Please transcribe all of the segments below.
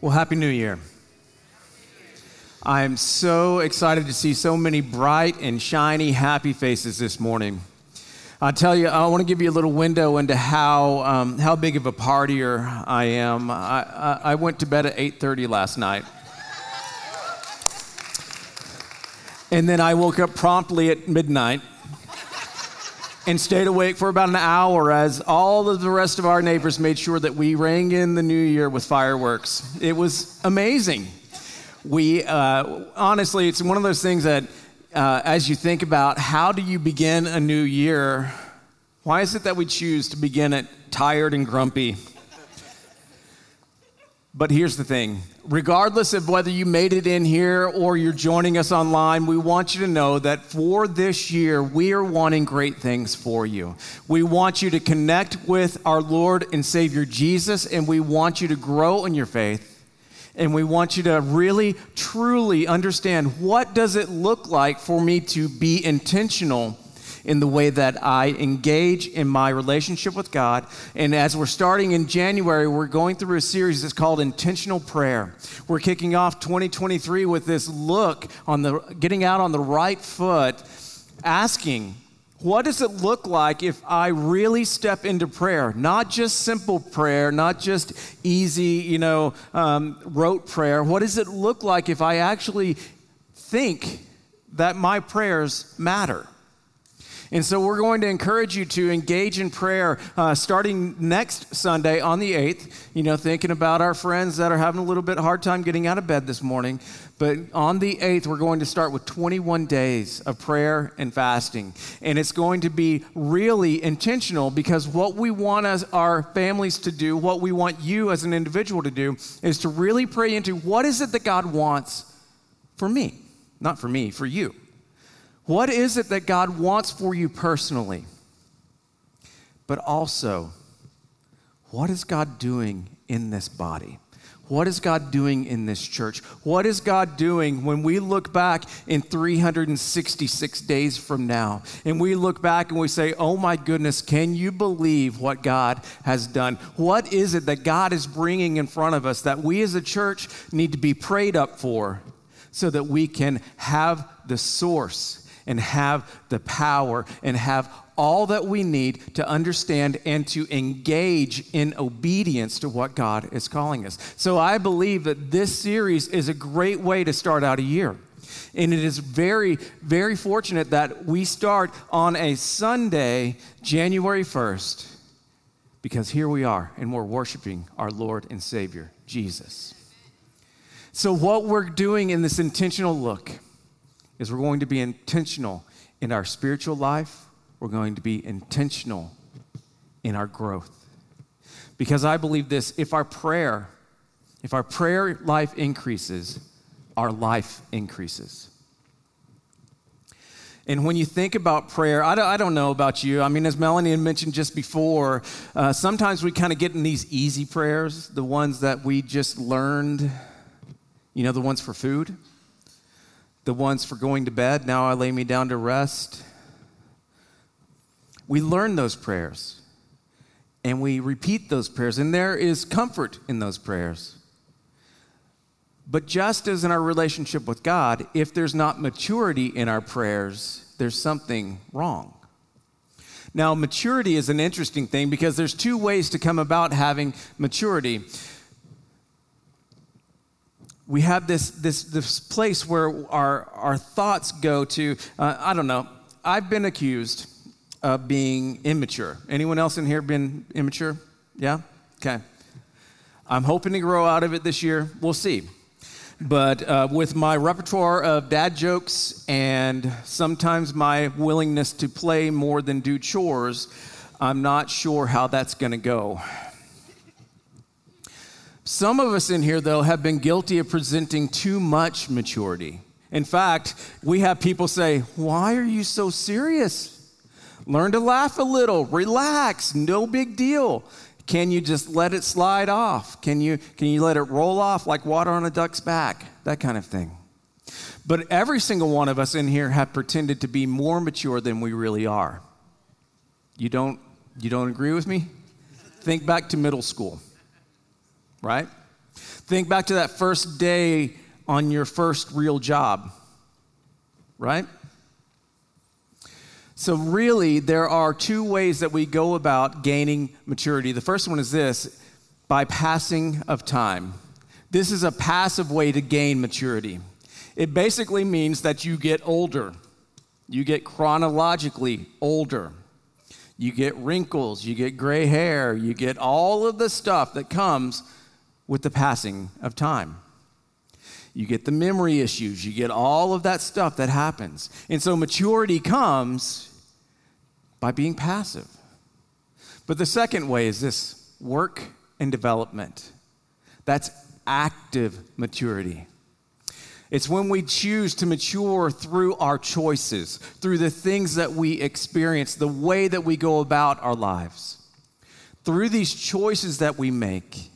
Well, Happy New Year. I'm so excited to see so many bright and shiny, happy faces this morning. I'll tell you, I want to give you a little window into how, um, how big of a partier I am. I, I, I went to bed at 8.30 last night. And then I woke up promptly at midnight and stayed awake for about an hour as all of the rest of our neighbors made sure that we rang in the new year with fireworks. It was amazing. We, uh, honestly, it's one of those things that uh, as you think about how do you begin a new year, why is it that we choose to begin it tired and grumpy? But here's the thing regardless of whether you made it in here or you're joining us online, we want you to know that for this year, we are wanting great things for you. We want you to connect with our Lord and Savior Jesus, and we want you to grow in your faith. And we want you to really, truly understand what does it look like for me to be intentional in the way that I engage in my relationship with God. And as we're starting in January, we're going through a series that's called Intentional Prayer. We're kicking off 2023 with this look on the getting out on the right foot, asking, what does it look like if I really step into prayer? Not just simple prayer, not just easy, you know, um, rote prayer. What does it look like if I actually think that my prayers matter? And so we're going to encourage you to engage in prayer uh, starting next Sunday on the 8th. You know, thinking about our friends that are having a little bit hard time getting out of bed this morning. But on the 8th, we're going to start with 21 days of prayer and fasting. And it's going to be really intentional because what we want as our families to do, what we want you as an individual to do, is to really pray into what is it that God wants for me? Not for me, for you. What is it that God wants for you personally? But also, what is God doing in this body? What is God doing in this church? What is God doing when we look back in 366 days from now and we look back and we say, Oh my goodness, can you believe what God has done? What is it that God is bringing in front of us that we as a church need to be prayed up for so that we can have the source and have the power and have all that we need to understand and to engage in obedience to what God is calling us. So I believe that this series is a great way to start out a year. And it is very, very fortunate that we start on a Sunday, January 1st, because here we are and we're worshiping our Lord and Savior, Jesus. So, what we're doing in this intentional look, is we're going to be intentional in our spiritual life, we're going to be intentional in our growth. Because I believe this if our prayer, if our prayer life increases, our life increases. And when you think about prayer, I don't, I don't, know about you. I mean, as Melanie had mentioned just before, uh, sometimes we kind of get in these easy prayers, the ones that we just learned, you know, the ones for food the ones for going to bed. Now I lay me down to rest. We learn those prayers and we repeat those prayers, and there is comfort in those prayers. But just as in our relationship with God, if there's not maturity in our prayers, there's something wrong. Now, maturity is an interesting thing because there's two ways to come about having maturity we have this, this, this place where our, our thoughts go to, uh, I don't know, I've been accused of being immature. Anyone else in here been immature? Yeah? Okay. I'm hoping to grow out of it this year. We'll see. But uh, with my repertoire of dad jokes and sometimes my willingness to play more than do chores, I'm not sure how that's going to go. Some of us in here, though, have been guilty of presenting too much maturity. In fact, we have people say, Why are you so serious? Learn to laugh a little, relax, no big deal. Can you just let it slide off? Can you, can you let it roll off like water on a duck's back? That kind of thing. But every single one of us in here have pretended to be more mature than we really are. You don't, you don't agree with me? Think back to middle school right? Think back to that first day on your first real job, right? So, really, there are two ways that we go about gaining maturity. The first one is this by passing of time. This is a passive way to gain maturity. It basically means that you get older, you get chronologically older, you get wrinkles, you get gray hair, you get all of the stuff that comes with the passing of time. You get the memory issues, you get all of that stuff that happens. And so maturity comes by being passive. But the second way is this work and development. That's active maturity. It's when we choose to mature through our choices, through the things that we experience, the way that we go about our lives. Through these choices that we make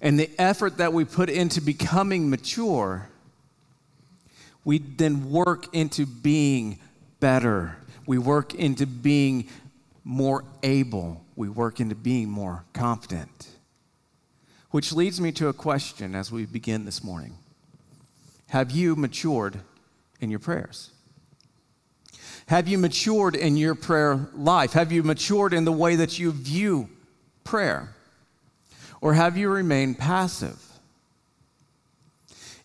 and the effort that we put into becoming mature, we then work into being better we work into being more able. We work into being more confident. Which leads me to a question as we begin this morning Have you matured in your prayers? Have you matured in your prayer life? Have you matured in the way that you view prayer? Or have you remained passive?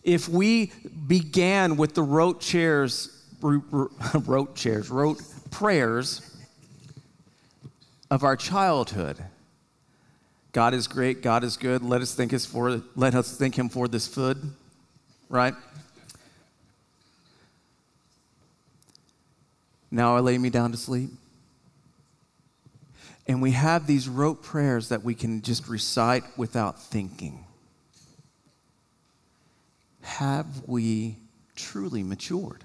If we began with the rote chairs, rote chairs, rote prayers of our childhood. God is great, God is good. Let us think his for let us thank him for this food, right? Now I lay me down to sleep. And we have these rote prayers that we can just recite without thinking. Have we truly matured?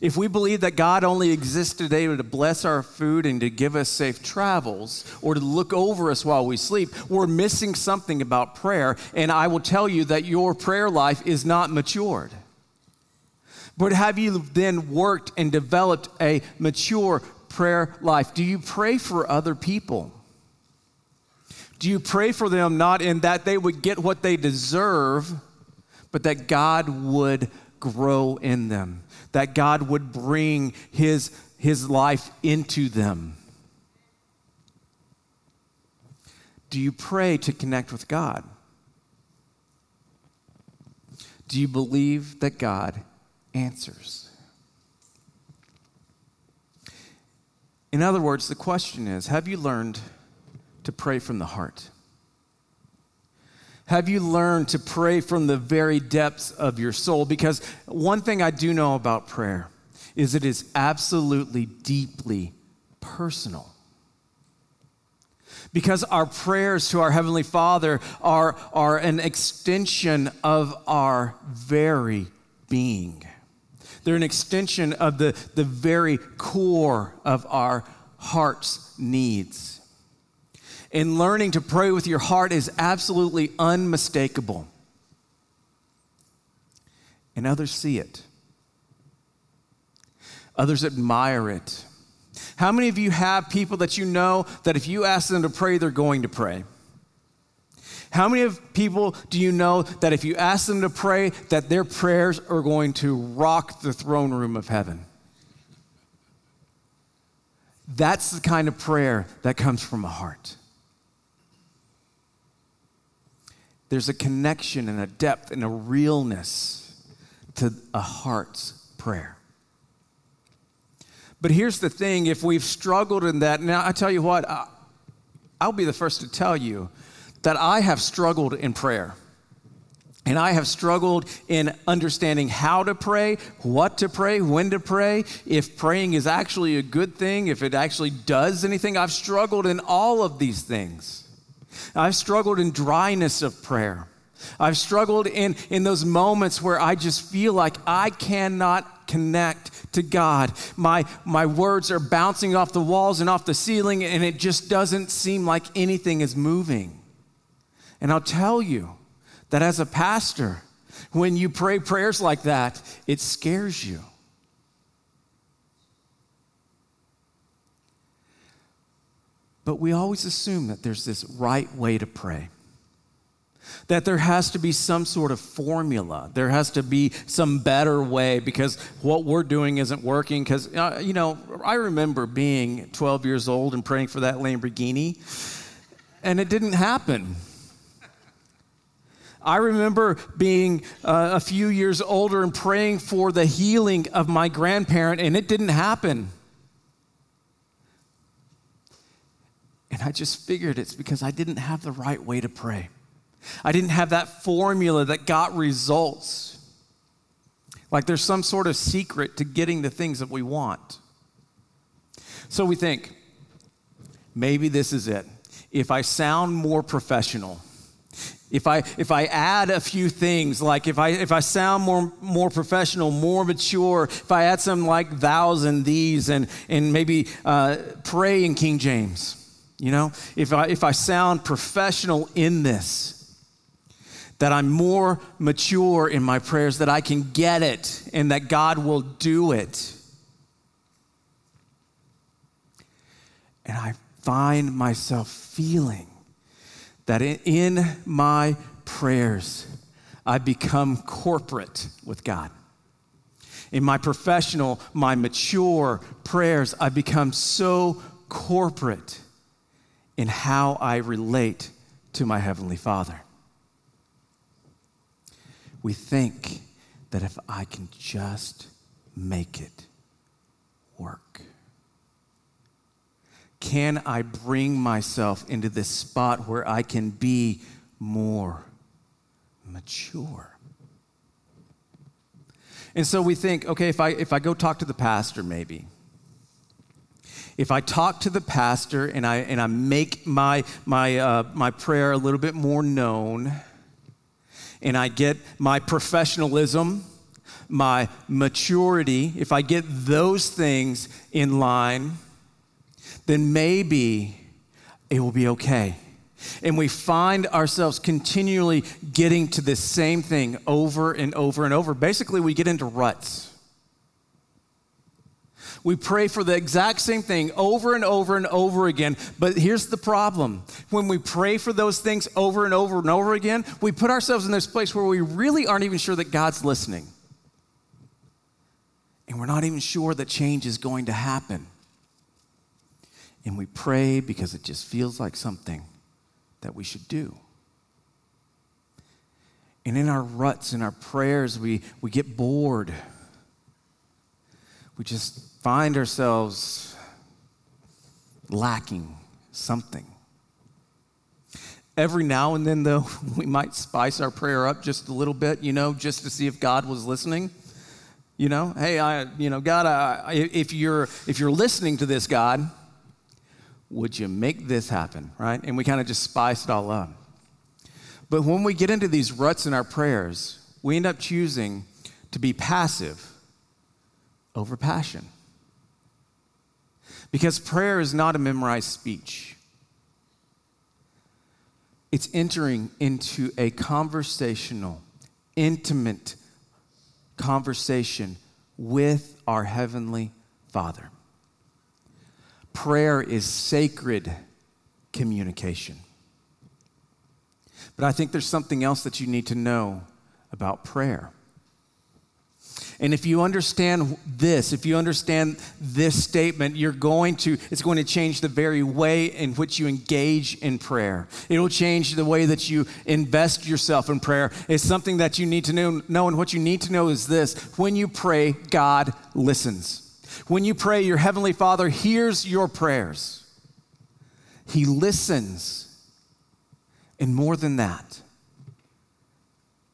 If we believe that God only exists today to bless our food and to give us safe travels or to look over us while we sleep, we're missing something about prayer. And I will tell you that your prayer life is not matured. But have you then worked and developed a mature prayer life? Do you pray for other people? Do you pray for them not in that they would get what they deserve, but that God would grow in them? that God would bring his, his life into them? Do you pray to connect with God? Do you believe that God answers? In other words, the question is have you learned to pray from the heart? Have you learned to pray from the very depths of your soul? Because one thing I do know about prayer is it is absolutely deeply personal. Because our prayers to our Heavenly Father are, are an extension of our very being. They're an extension of the, the very core of our heart's needs. And learning to pray with your heart is absolutely unmistakable. And others see it, others admire it. How many of you have people that you know that if you ask them to pray, they're going to pray? How many of people do you know that if you ask them to pray, that their prayers are going to rock the throne room of heaven? That's the kind of prayer that comes from a heart. There's a connection and a depth and a realness to a heart's prayer. But here's the thing if we've struggled in that, now I tell you what, I'll be the first to tell you that I have struggled in prayer. And I have struggled in understanding how to pray, what to pray, when to pray, if praying is actually a good thing, if it actually does anything. I've struggled in all of these things. I've struggled in dryness of prayer. I've struggled in, in those moments where I just feel like I cannot connect to God. My, my words are bouncing off the walls and off the ceiling, and it just doesn't seem like anything is moving. And I'll tell you that as a pastor, when you pray prayers like that, it scares you. But we always assume that there's this right way to pray. that there has to be some sort of formula. There has to be some better way because what we're doing isn't working. Because, uh, you know, I remember being 12 years old and praying for that Lamborghini, and it didn't happen. I remember being uh, a few years older and praying for the healing of my grandparent, and it didn't happen. And I just figured it's because I didn't have the right way to pray. I didn't have that formula that got results. Like there's some sort of secret to getting the things that we want. So we think, maybe this is it. If I sound more professional, if I, if I add a few things, like if I, if I sound more, more professional, more mature, if I add some like thous and these and, and maybe uh, pray in King James, you know, if I, if I sound professional in this, that I'm more mature in my prayers, that I can get it, and that God will do it. And I find myself feeling that in my prayers, I become corporate with God. In my professional, my mature prayers, I become so corporate in how I relate to my Heavenly Father we think that if I can just make it work, can I bring myself into this spot where I can be more mature? And so we think, okay, if I, if I go talk to the pastor, maybe. If I talk to the pastor and I, and I make my, my, uh, my prayer a little bit more known, and I get my professionalism, my maturity, if I get those things in line, then maybe it will be okay. And we find ourselves continually getting to the same thing over and over and over. Basically, we get into ruts. We pray for the exact same thing over and over and over again. But here's the problem when we pray for those things over and over and over again, we put ourselves in this place where we really aren't even sure that God's listening. And we're not even sure that change is going to happen. And we pray because it just feels like something that we should do. And in our ruts, in our prayers, we, we get bored. We just find ourselves lacking something. Every now and then, though, we might spice our prayer up just a little bit, you know, just to see if God was listening. You know, hey, I, you know, God, I, if you're if you're listening to this, God, would you make this happen, right? And we kind of just spice it all up. But when we get into these ruts in our prayers, we end up choosing to be passive over passion. Because prayer is not a memorized speech, it's entering into a conversational, intimate conversation with our Heavenly Father. Prayer is sacred communication. But I think there's something else that you need to know about prayer. And if you understand this, if you understand this statement, you're going to, it's going to change the very way in which you engage in prayer. It'll change the way that you invest yourself in prayer. It's something that you need to know, know. And what you need to know is this when you pray, God listens. When you pray, your Heavenly Father hears your prayers, He listens. And more than that,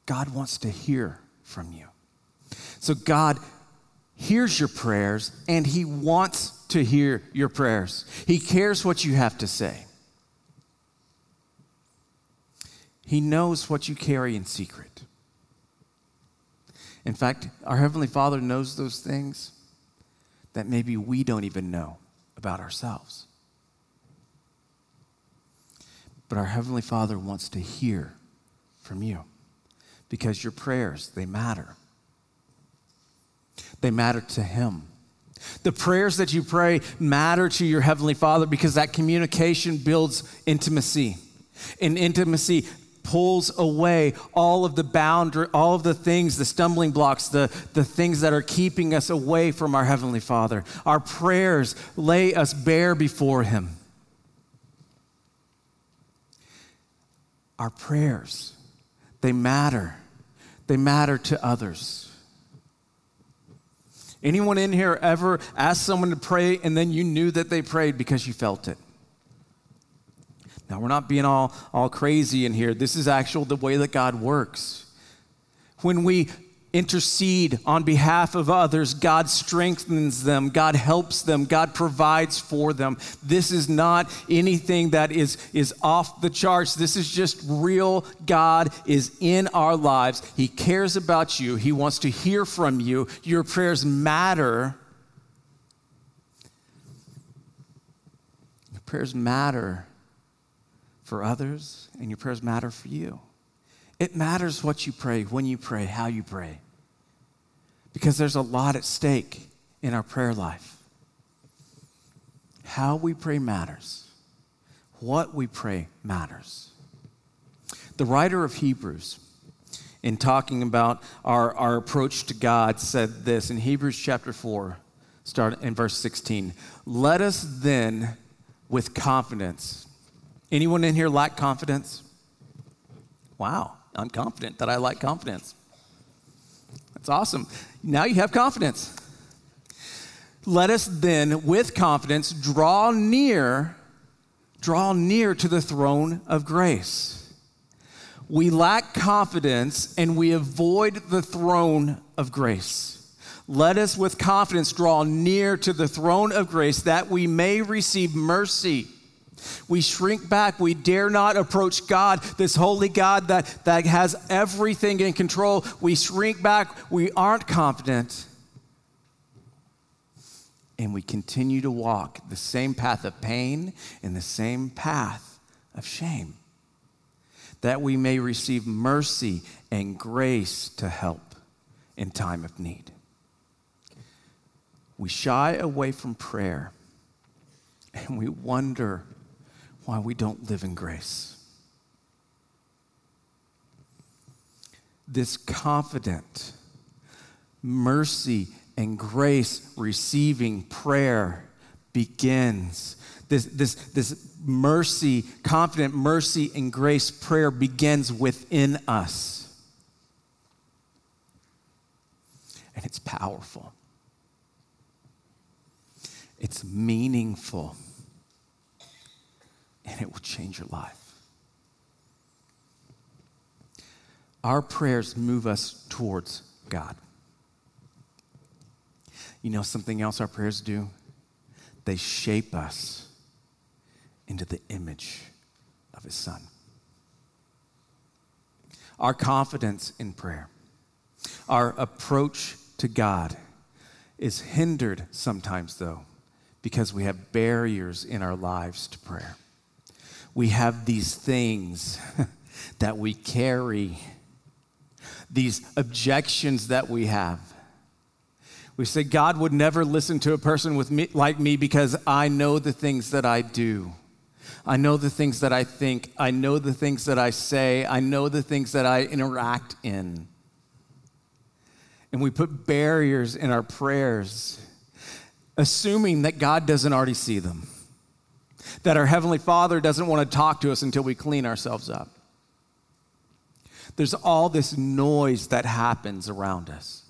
God wants to hear from you. So God hears your prayers and He wants to hear your prayers. He cares what you have to say. He knows what you carry in secret. In fact, our Heavenly Father knows those things that maybe we don't even know about ourselves. But our Heavenly Father wants to hear from you because your prayers, they matter they matter to Him. The prayers that you pray matter to your Heavenly Father because that communication builds intimacy. And intimacy pulls away all of the boundary, all of the things, the stumbling blocks, the, the things that are keeping us away from our Heavenly Father. Our prayers lay us bare before Him. Our prayers, they matter. They matter to others. Anyone in here ever asked someone to pray and then you knew that they prayed because you felt it? Now, we're not being all, all crazy in here. This is actual the way that God works. When we intercede on behalf of others, God strengthens them, God helps them, God provides for them. This is not anything that is, is off the charts. This is just real. God is in our lives. He cares about you, He wants to hear from you. Your prayers matter. Your prayers matter for others, and your prayers matter for you. It matters what you pray, when you pray, how you pray, because there's a lot at stake in our prayer life. How we pray matters, what we pray matters. The writer of Hebrews, in talking about our, our approach to God, said this in Hebrews chapter 4, start in verse 16. Let us then, with confidence, Anyone in here lack confidence? Wow, I'm confident that I lack confidence. That's awesome. Now you have confidence. Let us then, with confidence, draw near, draw near to the throne of grace. We lack confidence and we avoid the throne of grace. Let us with confidence draw near to the throne of grace that we may receive mercy we shrink back. We dare not approach God, this holy God that, that has everything in control. We shrink back. We aren't confident. And we continue to walk the same path of pain and the same path of shame, that we may receive mercy and grace to help in time of need. We shy away from prayer and we wonder why we don't live in grace. This confident, mercy and grace receiving prayer begins. This, this, this mercy, confident mercy and grace prayer begins within us. And it's powerful, it's meaningful and it will change your life. Our prayers move us towards God. You know something else our prayers do? They shape us into the image of His Son. Our confidence in prayer, our approach to God is hindered sometimes, though, because we have barriers in our lives to prayer we have these things that we carry, these objections that we have. We say, God would never listen to a person with me, like me because I know the things that I do. I know the things that I think. I know the things that I say. I know the things that I interact in. And we put barriers in our prayers, assuming that God doesn't already see them that our Heavenly Father doesn't want to talk to us until we clean ourselves up. There's all this noise that happens around us.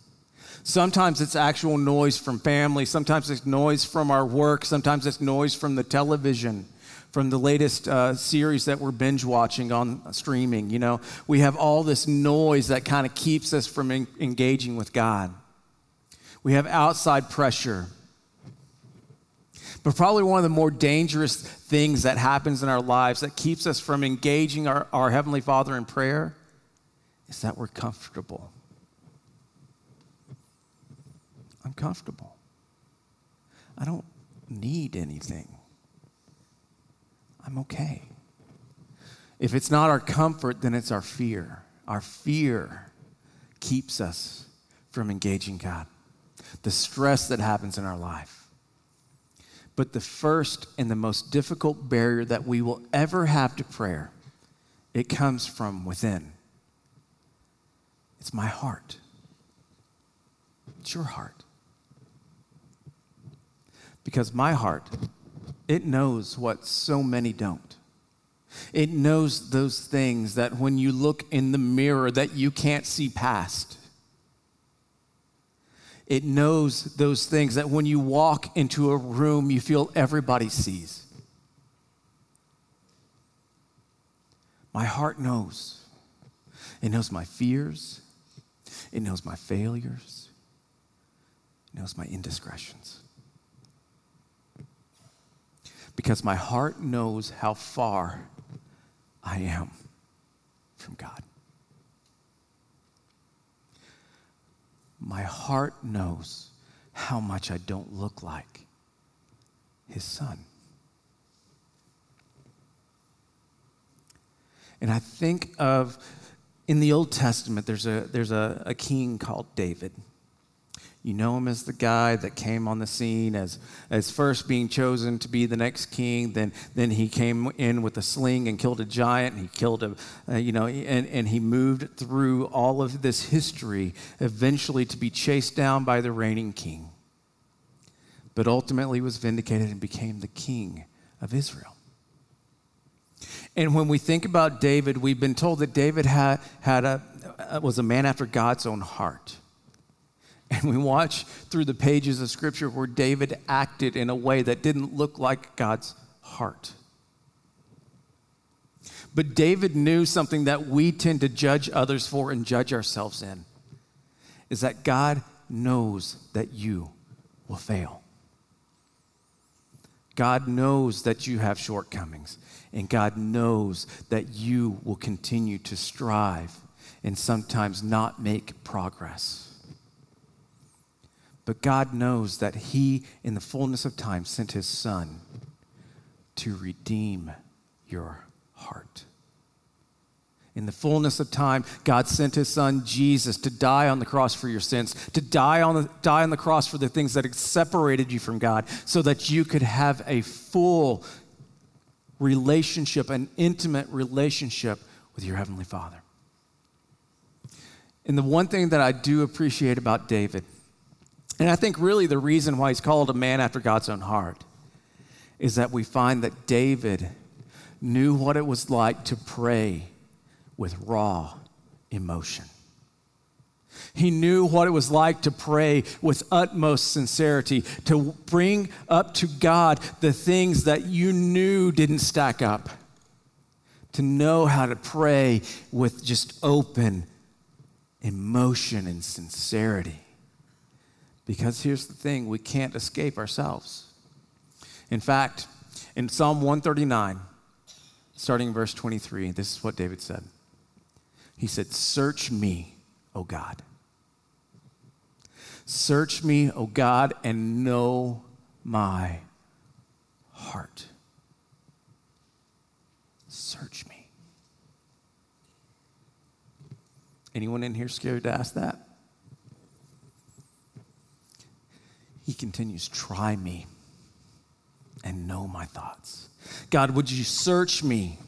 Sometimes it's actual noise from family, sometimes it's noise from our work, sometimes it's noise from the television, from the latest uh, series that we're binge watching on streaming. You know, we have all this noise that kind of keeps us from en- engaging with God. We have outside pressure but probably one of the more dangerous things that happens in our lives that keeps us from engaging our, our Heavenly Father in prayer is that we're comfortable. I'm comfortable. I don't need anything. I'm okay. If it's not our comfort, then it's our fear. Our fear keeps us from engaging God. The stress that happens in our life. But the first and the most difficult barrier that we will ever have to prayer it comes from within. It's my heart. It's your heart. Because my heart, it knows what so many don't. It knows those things that when you look in the mirror that you can't see past. It knows those things that when you walk into a room you feel everybody sees. My heart knows. It knows my fears. It knows my failures. It knows my indiscretions. Because my heart knows how far I am from God. My heart knows how much I don't look like His Son. And I think of in the Old Testament, there's a, there's a, a king called David. You know him as the guy that came on the scene as, as first being chosen to be the next king. Then, then he came in with a sling and killed a giant. And he killed a, uh, you know, and, and he moved through all of this history, eventually to be chased down by the reigning king. But ultimately was vindicated and became the king of Israel. And when we think about David, we've been told that David had, had a, was a man after God's own heart. And we watch through the pages of Scripture where David acted in a way that didn't look like God's heart. But David knew something that we tend to judge others for and judge ourselves in is that God knows that you will fail. God knows that you have shortcomings, and God knows that you will continue to strive and sometimes not make progress. But God knows that He, in the fullness of time, sent His Son to redeem your heart. In the fullness of time, God sent His Son Jesus to die on the cross for your sins, to die on the, die on the cross for the things that separated you from God, so that you could have a full relationship, an intimate relationship with your Heavenly Father. And the one thing that I do appreciate about David and I think really the reason why he's called a man after God's own heart is that we find that David knew what it was like to pray with raw emotion. He knew what it was like to pray with utmost sincerity, to bring up to God the things that you knew didn't stack up, to know how to pray with just open emotion and sincerity. Because here's the thing we can't escape ourselves. In fact, in Psalm 139, starting in verse 23, this is what David said. He said, Search me, O God. Search me, O God, and know my heart. Search me. Anyone in here scared to ask that? He continues, Try me and know my thoughts. God, would you search me?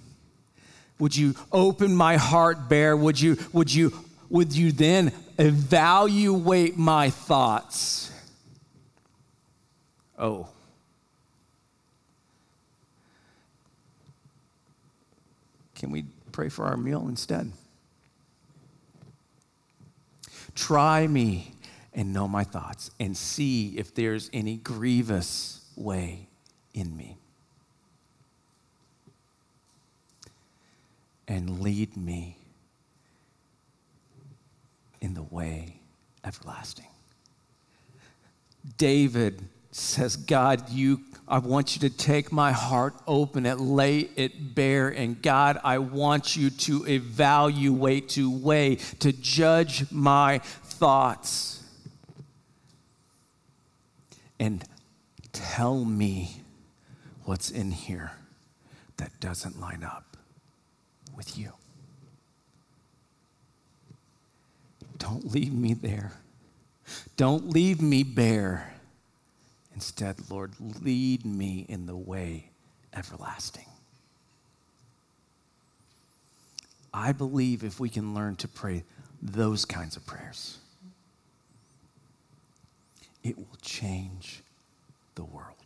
Would you open my heart bare? Would you, would you, would you then evaluate my thoughts? Oh. Can we pray for our meal instead? Try me and know my thoughts and see if there's any grievous way in me. And lead me in the way everlasting. David says, God, you, I want you to take my heart, open it, lay it bare. And God, I want you to evaluate, to weigh, to judge my thoughts and tell me what's in here that doesn't line up with you. Don't leave me there. Don't leave me bare. Instead, Lord, lead me in the way everlasting. I believe if we can learn to pray those kinds of prayers, it will change the world.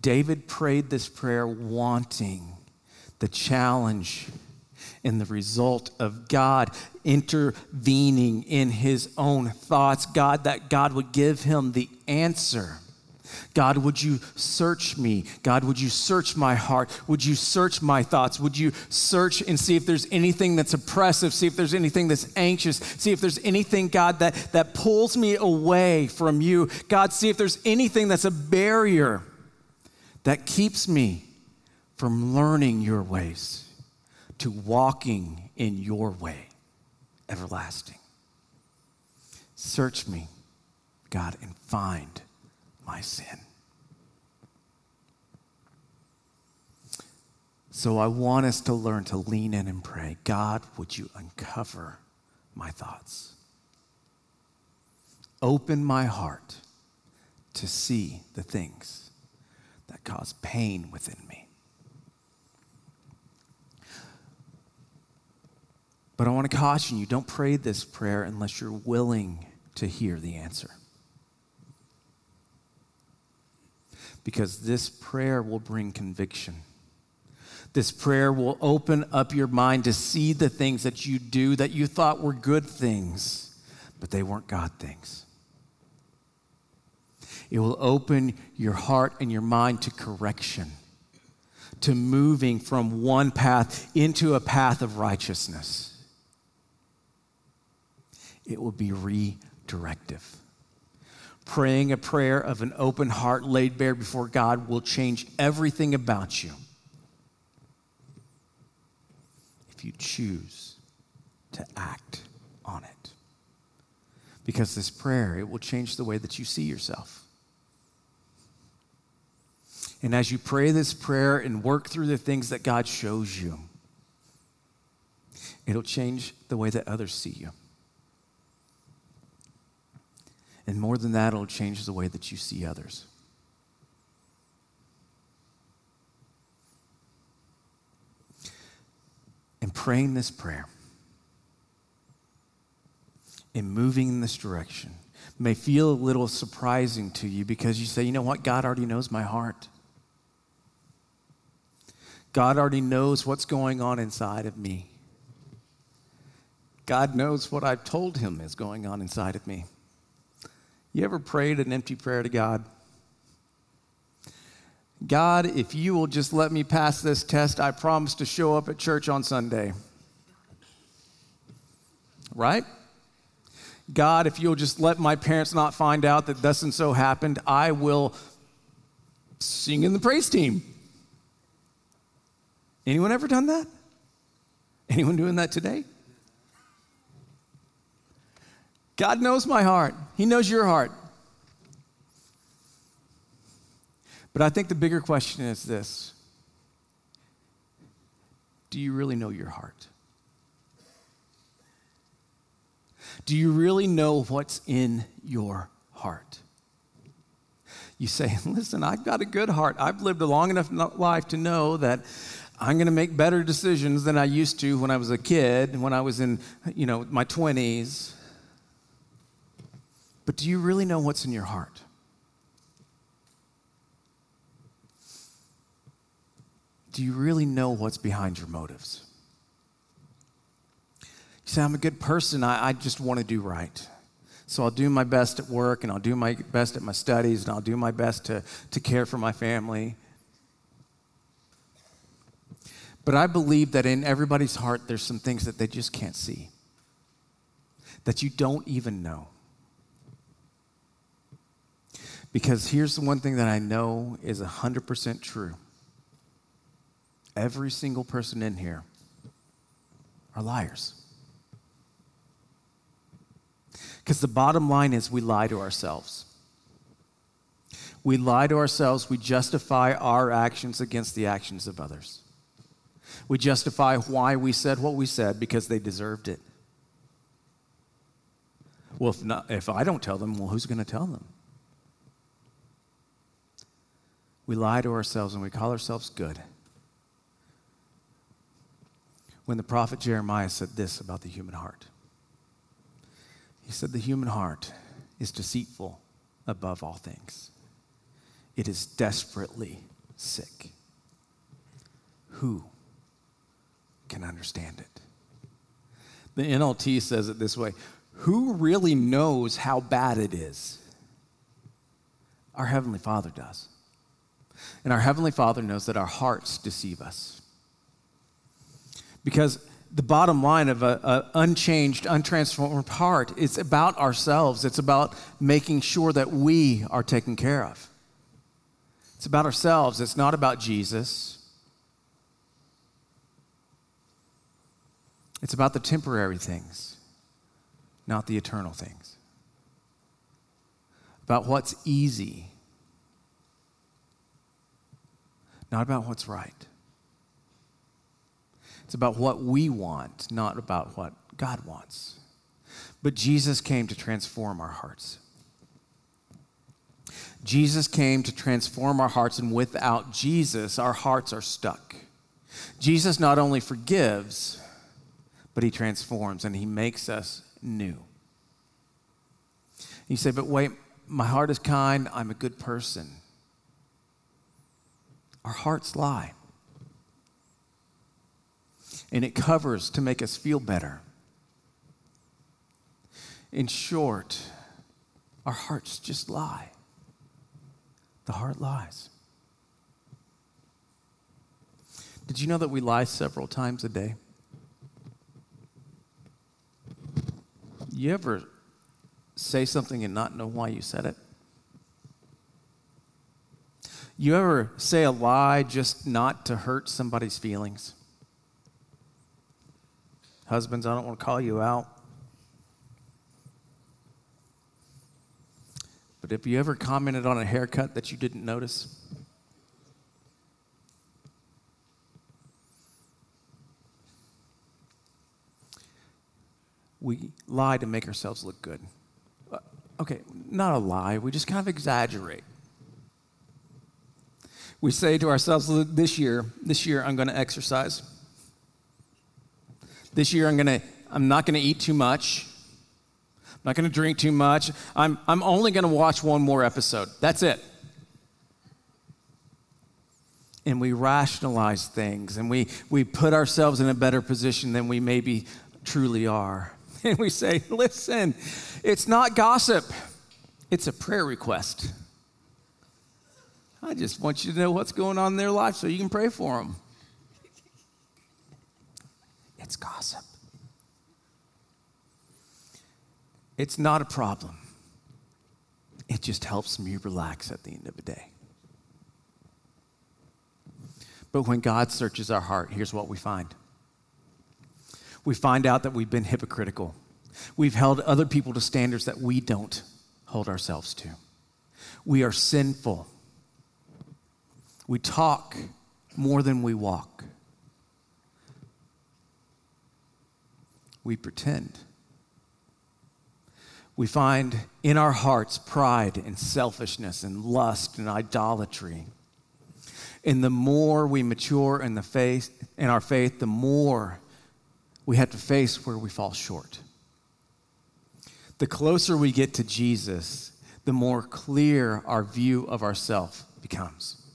David prayed this prayer wanting the challenge and the result of God intervening in his own thoughts. God, that God would give him the answer. God, would you search me? God, would you search my heart? Would you search my thoughts? Would you search and see if there's anything that's oppressive? See if there's anything that's anxious? See if there's anything, God, that, that pulls me away from you? God, see if there's anything that's a barrier that keeps me from learning your ways to walking in your way, everlasting. Search me, God, and find my sin. So I want us to learn to lean in and pray God, would you uncover my thoughts? Open my heart to see the things that cause pain within me. But I want to caution you don't pray this prayer unless you're willing to hear the answer. Because this prayer will bring conviction. This prayer will open up your mind to see the things that you do that you thought were good things, but they weren't God things. It will open your heart and your mind to correction, to moving from one path into a path of righteousness it will be redirective. Praying a prayer of an open heart laid bare before God will change everything about you if you choose to act on it. Because this prayer, it will change the way that you see yourself. And as you pray this prayer and work through the things that God shows you, it'll change the way that others see you. And more than that, it'll change the way that you see others. And praying this prayer and moving in this direction may feel a little surprising to you because you say, you know what? God already knows my heart. God already knows what's going on inside of me. God knows what I've told him is going on inside of me. You ever prayed an empty prayer to God? God, if you will just let me pass this test, I promise to show up at church on Sunday. Right? God, if you'll just let my parents not find out that thus and so happened, I will sing in the praise team. Anyone ever done that? Anyone doing that today? God knows my heart, He knows your heart. But I think the bigger question is this Do you really know your heart? Do you really know what's in your heart? You say, listen, I've got a good heart. I've lived a long enough life to know that I'm going to make better decisions than I used to when I was a kid, when I was in, you know, my 20s. But do you really know what's in your heart? Do you really know what's behind your motives? You say, I'm a good person. I, I just want to do right. So I'll do my best at work and I'll do my best at my studies and I'll do my best to, to care for my family. But I believe that in everybody's heart, there's some things that they just can't see, that you don't even know. Because here's the one thing that I know is 100% true every single person in here are liars. Because the bottom line is we lie to ourselves. We lie to ourselves, we justify our actions against the actions of others. We justify why we said what we said because they deserved it. Well, if, not, if I don't tell them, well, who's going to tell them? We lie to ourselves and we call ourselves good. when the prophet Jeremiah said this about the human heart. He said, The human heart is deceitful above all things, it is desperately sick. Who can understand it? The NLT says it this way Who really knows how bad it is? Our Heavenly Father does. And our Heavenly Father knows that our hearts deceive us. Because the bottom line of an unchanged, untransformed heart is about ourselves. It's about making sure that we are taken care of. It's about ourselves. It's not about Jesus. It's about the temporary things, not the eternal things. About what's easy, not about what's right. It's about what we want, not about what God wants. But Jesus came to transform our hearts. Jesus came to transform our hearts, and without Jesus, our hearts are stuck. Jesus not only forgives, but he transforms and he makes us new. You say, but wait, my heart is kind, I'm a good person. Our hearts lie and it covers to make us feel better. In short, our hearts just lie. The heart lies. Did you know that we lie several times a day? You ever say something and not know why you said it? You ever say a lie just not to hurt somebody's feelings? Husbands, I don't want to call you out. But if you ever commented on a haircut that you didn't notice, we lie to make ourselves look good. Uh, okay, not a lie, we just kind of exaggerate. We say to ourselves, this year, this year I'm going to exercise. This year, I'm, gonna, I'm not going to eat too much. I'm not going to drink too much. I'm, I'm only going to watch one more episode. That's it. And we rationalize things and we, we put ourselves in a better position than we maybe truly are. And we say, listen, it's not gossip, it's a prayer request. I just want you to know what's going on in their life so you can pray for them. It's gossip. It's not a problem. It just helps me relax at the end of the day. But when God searches our heart, here's what we find we find out that we've been hypocritical. We've held other people to standards that we don't hold ourselves to. We are sinful. We talk more than we walk. we pretend. We find in our hearts pride and selfishness and lust and idolatry. And the more we mature in, the faith, in our faith, the more we have to face where we fall short. The closer we get to Jesus, the more clear our view of ourself becomes.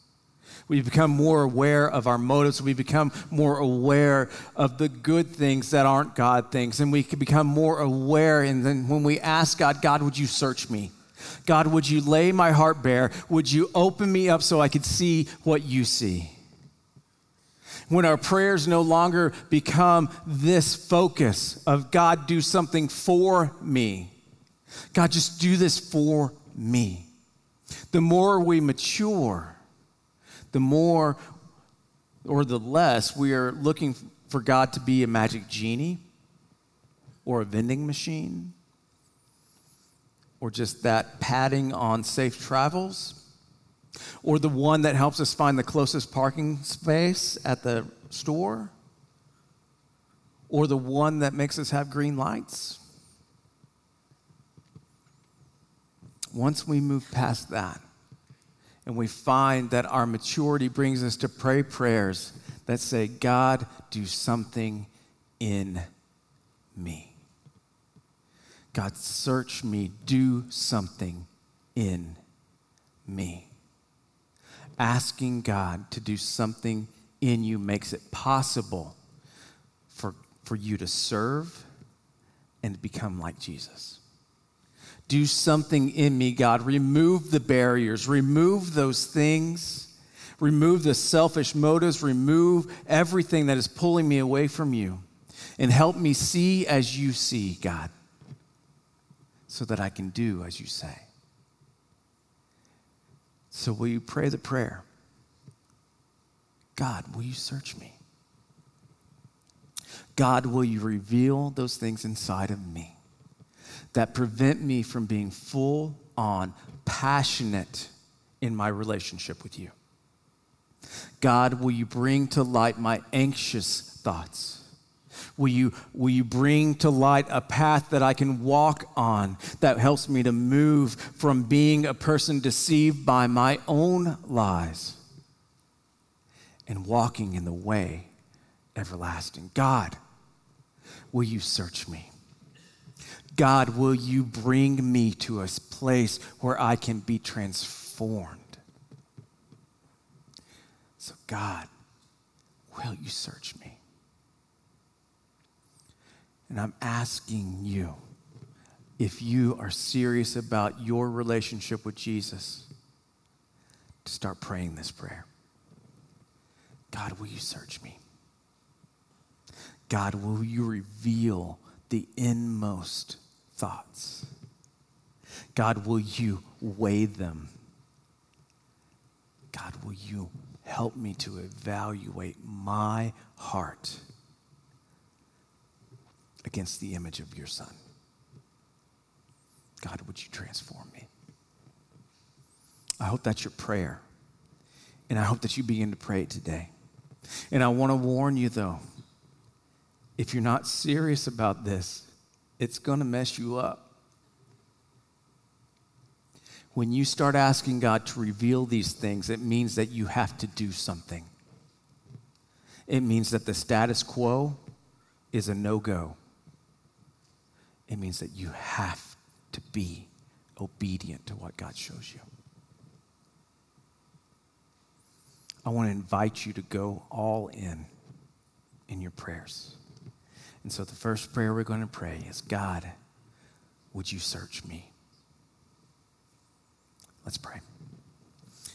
We become more aware of our motives. We become more aware of the good things that aren't God things. And we can become more aware. And then when we ask God, God, would you search me? God, would you lay my heart bare? Would you open me up so I could see what you see? When our prayers no longer become this focus of God, do something for me. God, just do this for me. The more we mature, the more or the less we are looking for God to be a magic genie or a vending machine or just that padding on safe travels or the one that helps us find the closest parking space at the store or the one that makes us have green lights. Once we move past that, and we find that our maturity brings us to pray prayers that say, God, do something in me. God, search me, do something in me. Asking God to do something in you makes it possible for, for you to serve and to become like Jesus. Do something in me, God. Remove the barriers, remove those things, remove the selfish motives, remove everything that is pulling me away from you, and help me see as you see, God, so that I can do as you say. So, will you pray the prayer? God, will you search me? God, will you reveal those things inside of me that prevent me from being full on passionate in my relationship with you? God, will you bring to light my anxious thoughts? Will you, will you bring to light a path that I can walk on that helps me to move from being a person deceived by my own lies and walking in the way everlasting? God, will you search me? God, will you bring me to a place where I can be transformed? So, God, will you search me? And I'm asking you if you are serious about your relationship with Jesus to start praying this prayer God, will you search me? God, will you reveal the inmost thoughts? God, will you weigh them? God, will you help me to evaluate my heart? against the image of your son. God, would you transform me? I hope that's your prayer. And I hope that you begin to pray it today. And I want to warn you, though, if you're not serious about this, it's going to mess you up. When you start asking God to reveal these things, it means that you have to do something. It means that the status quo is a no go it means that you have to be obedient to what God shows you. I want to invite you to go all in in your prayers. And so the first prayer we're going to pray is God, would you search me? Let's pray.